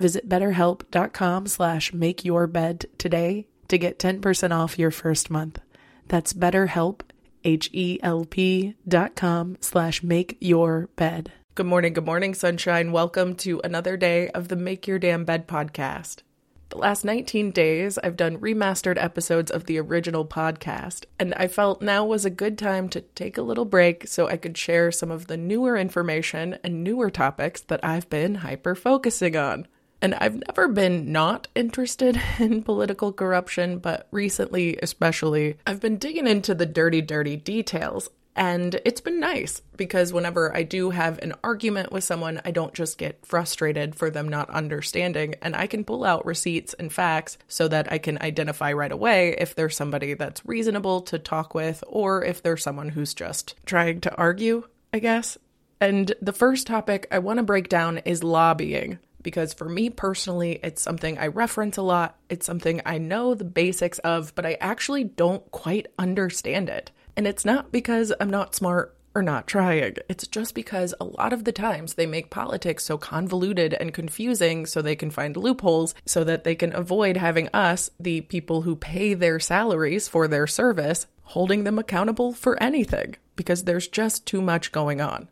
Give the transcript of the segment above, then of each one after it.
Visit betterhelp.com slash make your bed today to get 10% off your first month. That's betterhelp, H-E-L-P dot com slash make your bed. Good morning, good morning, sunshine. Welcome to another day of the Make Your Damn Bed podcast. The last 19 days, I've done remastered episodes of the original podcast, and I felt now was a good time to take a little break so I could share some of the newer information and newer topics that I've been hyper focusing on. And I've never been not interested in political corruption, but recently, especially, I've been digging into the dirty, dirty details. And it's been nice because whenever I do have an argument with someone, I don't just get frustrated for them not understanding. And I can pull out receipts and facts so that I can identify right away if there's somebody that's reasonable to talk with or if there's someone who's just trying to argue, I guess. And the first topic I want to break down is lobbying because for me personally, it's something I reference a lot. It's something I know the basics of, but I actually don't quite understand it. And it's not because I'm not smart or not trying. It's just because a lot of the times they make politics so convoluted and confusing so they can find loopholes so that they can avoid having us, the people who pay their salaries for their service, holding them accountable for anything because there's just too much going on.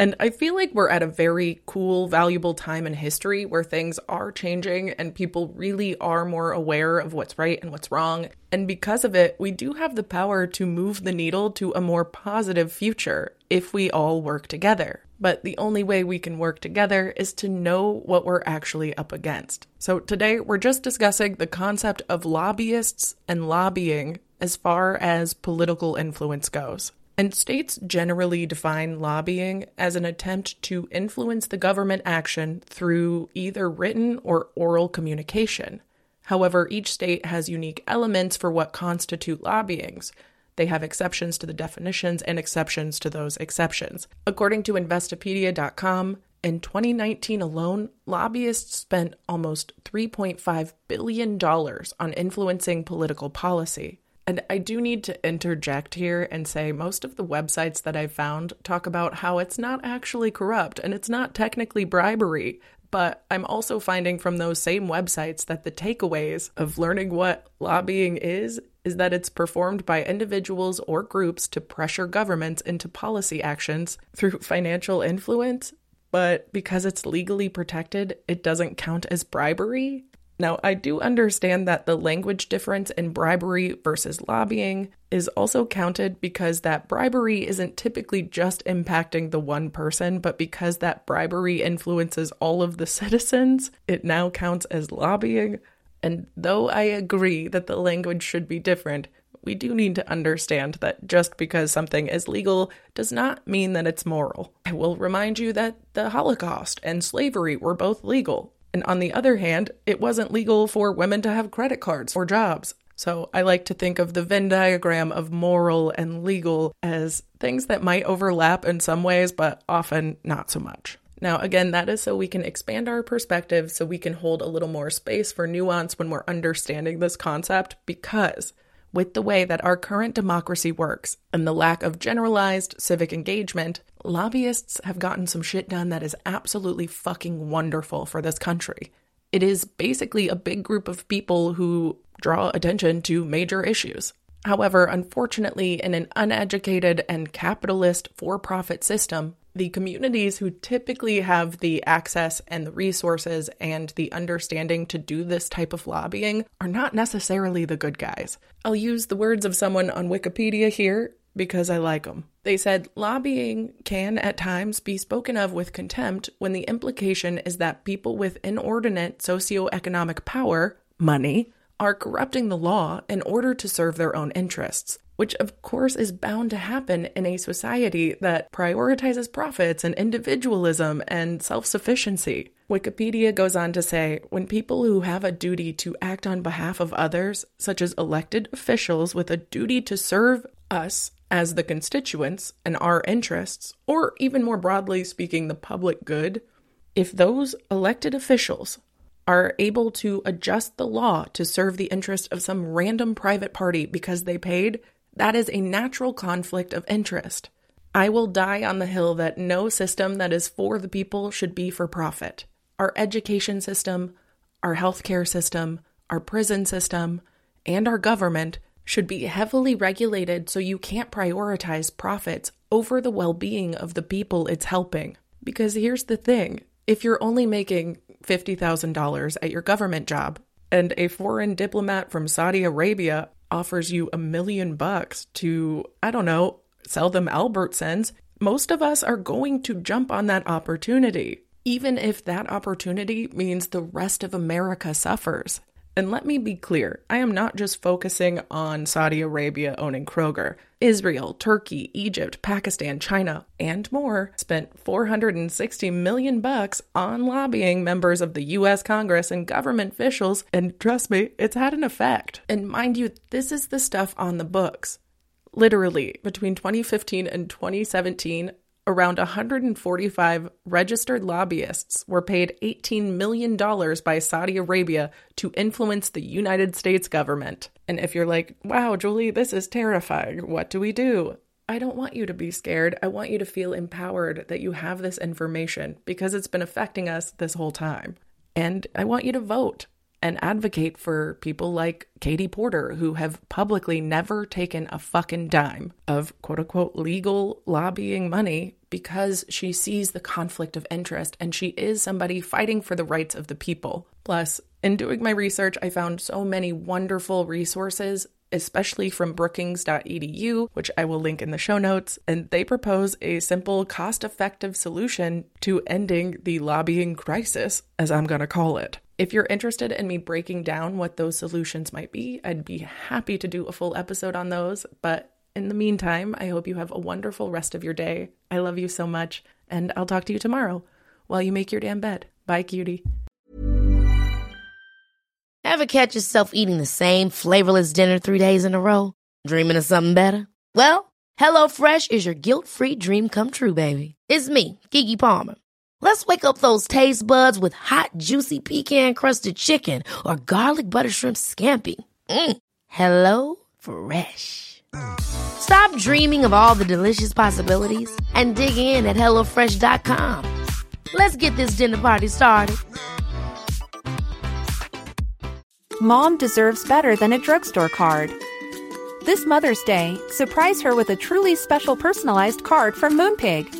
And I feel like we're at a very cool, valuable time in history where things are changing and people really are more aware of what's right and what's wrong. And because of it, we do have the power to move the needle to a more positive future if we all work together. But the only way we can work together is to know what we're actually up against. So today we're just discussing the concept of lobbyists and lobbying as far as political influence goes. And states generally define lobbying as an attempt to influence the government action through either written or oral communication. However, each state has unique elements for what constitute lobbyings. They have exceptions to the definitions and exceptions to those exceptions. According to Investopedia.com, in 2019 alone, lobbyists spent almost $3.5 billion on influencing political policy. And I do need to interject here and say most of the websites that I've found talk about how it's not actually corrupt and it's not technically bribery. But I'm also finding from those same websites that the takeaways of learning what lobbying is is that it's performed by individuals or groups to pressure governments into policy actions through financial influence. But because it's legally protected, it doesn't count as bribery. Now, I do understand that the language difference in bribery versus lobbying is also counted because that bribery isn't typically just impacting the one person, but because that bribery influences all of the citizens, it now counts as lobbying. And though I agree that the language should be different, we do need to understand that just because something is legal does not mean that it's moral. I will remind you that the Holocaust and slavery were both legal, And on the other hand, it wasn't legal for women to have credit cards or jobs. So I like to think of the Venn diagram of moral and legal as things that might overlap in some ways, but often not so much. Now, again, that is so we can expand our perspective, so we can hold a little more space for nuance when we're understanding this concept, because with the way that our current democracy works and the lack of generalized civic engagement, lobbyists have gotten some shit done that is absolutely fucking wonderful for this country. It is basically a big group of people who draw attention to major issues. However, unfortunately, in an uneducated and capitalist for profit system, the communities who typically have the access and the resources and the understanding to do this type of lobbying are not necessarily the good guys. I'll use the words of someone on Wikipedia here because I like them. They said lobbying can at times be spoken of with contempt when the implication is that people with inordinate socioeconomic power, money, are corrupting the law in order to serve their own interests which of course is bound to happen in a society that prioritizes profits and individualism and self sufficiency. Wikipedia goes on to say when people who have a duty to act on behalf of others, such as elected officials with a duty to serve us as the constituents and our interests, or even more broadly speaking, the public good, if those elected officials are able to adjust the law to serve the interest of some random private party because they paid, that is a natural conflict of interest. I will die on the hill that no system that is for the people should be for profit. Our education system, our healthcare system, our prison system, and our government should be heavily regulated so you can't prioritize profits over the well being of the people it's helping. Because here's the thing if you're only making $50,000 at your government job, and a foreign diplomat from Saudi Arabia offers you a million bucks to, I don't know, sell them Albertsons, most of us are going to jump on that opportunity, even if that opportunity means the rest of America suffers. And let me be clear I am not just focusing on Saudi Arabia owning Kroger. Israel, Turkey, Egypt, Pakistan, China, and more spent 460 million bucks on lobbying members of the US Congress and government officials, and trust me, it's had an effect. And mind you, this is the stuff on the books. Literally, between 2015 and 2017, around 145 registered lobbyists were paid $18 million by Saudi Arabia to influence the United States government. And if you're like, wow, Julie, this is terrifying, what do we do? I don't want you to be scared. I want you to feel empowered that you have this information because it's been affecting us this whole time. And I want you to vote and advocate for people like Katie Porter, who have publicly never taken a fucking dime of quote unquote legal lobbying money because she sees the conflict of interest and she is somebody fighting for the rights of the people. Plus, in doing my research, I found so many wonderful resources especially from brookings.edu, which I will link in the show notes. And they propose a simple, cost effective solution to ending the lobbying crisis, as I'm going to call it. If you're interested in me breaking down what those solutions might be, I'd be happy to do a full episode on those. But in the meantime, I hope you have a wonderful rest of your day. I love you so much, and I'll talk to you tomorrow while you make your damn bed. Bye, cutie. Ever catch yourself eating the same flavorless dinner three days in a row? Dreaming of something better? Well, HelloFresh is your guilt free dream come true, baby. It's me, Keke Palmer. Let's wake up those taste buds with hot, juicy pecan crusted chicken or garlic butter shrimp scampi. Mm. Hello Fresh. Stop dreaming of all the delicious possibilities and dig in at HelloFresh.com. Let's get this dinner party started. Mom deserves better than a drugstore card. This Mother's Day, surprise her with a truly special personalized card from Moonpig.